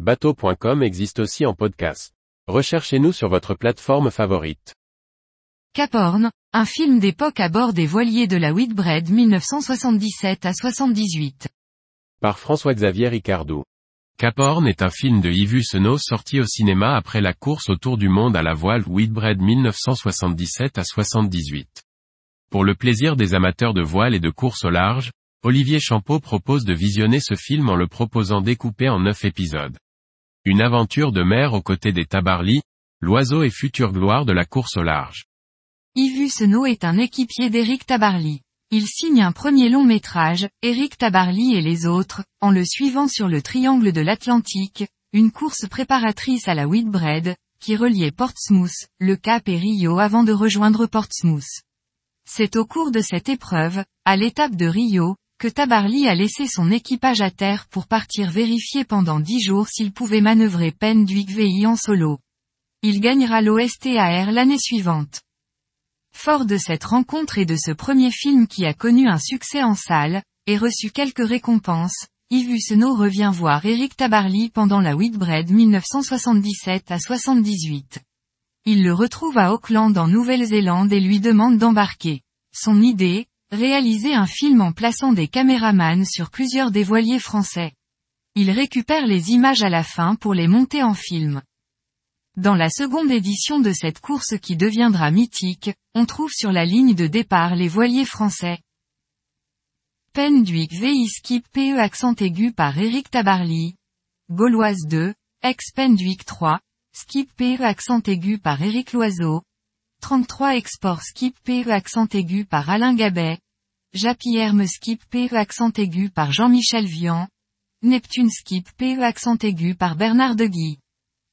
Bateau.com existe aussi en podcast. Recherchez-nous sur votre plateforme favorite. Cap Horn, un film d'époque à bord des voiliers de la Whitbread 1977 à 78. Par François-Xavier Ricardou. Cap Horn est un film de Yves Senot sorti au cinéma après la course autour du monde à la voile Whitbread 1977 à 78. Pour le plaisir des amateurs de voile et de course au large, Olivier Champeau propose de visionner ce film en le proposant découpé en neuf épisodes. Une aventure de mer aux côtés des Tabarly, l'oiseau et future gloire de la course au large. Yves Senot est un équipier d'Éric Tabarly. Il signe un premier long métrage, Éric Tabarly et les autres, en le suivant sur le triangle de l'Atlantique, une course préparatrice à la Whitbread, qui reliait Portsmouth, le Cap et Rio avant de rejoindre Portsmouth. C'est au cours de cette épreuve, à l'étape de Rio, que Tabarly a laissé son équipage à terre pour partir vérifier pendant dix jours s'il pouvait manœuvrer Penduic VI en solo. Il gagnera l'OSTAR l'année suivante. Fort de cette rencontre et de ce premier film qui a connu un succès en salle, et reçu quelques récompenses, Yves Hussenot revient voir Eric Tabarly pendant la Whitbread 1977 à 78. Il le retrouve à Auckland en Nouvelle-Zélande et lui demande d'embarquer. Son idée, réaliser un film en plaçant des caméramans sur plusieurs des voiliers français. Il récupère les images à la fin pour les monter en film. Dans la seconde édition de cette course qui deviendra mythique, on trouve sur la ligne de départ les voiliers français. Penduic VI Skip PE accent aigu par Eric Tabarly. Gauloise 2, ex Penduic 3, Skip PE accent aigu par Eric Loiseau. 33 Export Skip PE accent aigu par Alain Gabet. Japierme Skip PE accent aigu par Jean-Michel Vian. Neptune Skip PE accent aigu par Bernard de Guy.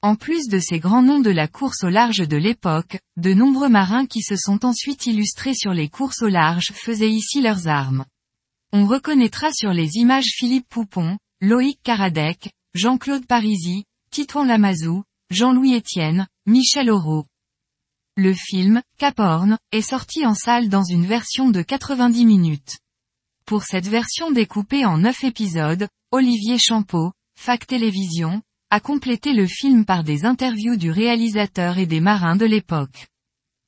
En plus de ces grands noms de la course au large de l'époque, de nombreux marins qui se sont ensuite illustrés sur les courses au large faisaient ici leurs armes. On reconnaîtra sur les images Philippe Poupon, Loïc Caradec, Jean-Claude Parisi, Titouan Lamazou, Jean-Louis Etienne, Michel Auro. Le film, Cap Horn, est sorti en salle dans une version de 90 minutes. Pour cette version découpée en 9 épisodes, Olivier Champeau, Fac Télévision, a complété le film par des interviews du réalisateur et des marins de l'époque.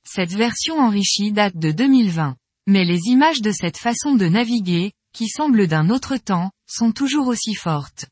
Cette version enrichie date de 2020. Mais les images de cette façon de naviguer, qui semble d'un autre temps, sont toujours aussi fortes.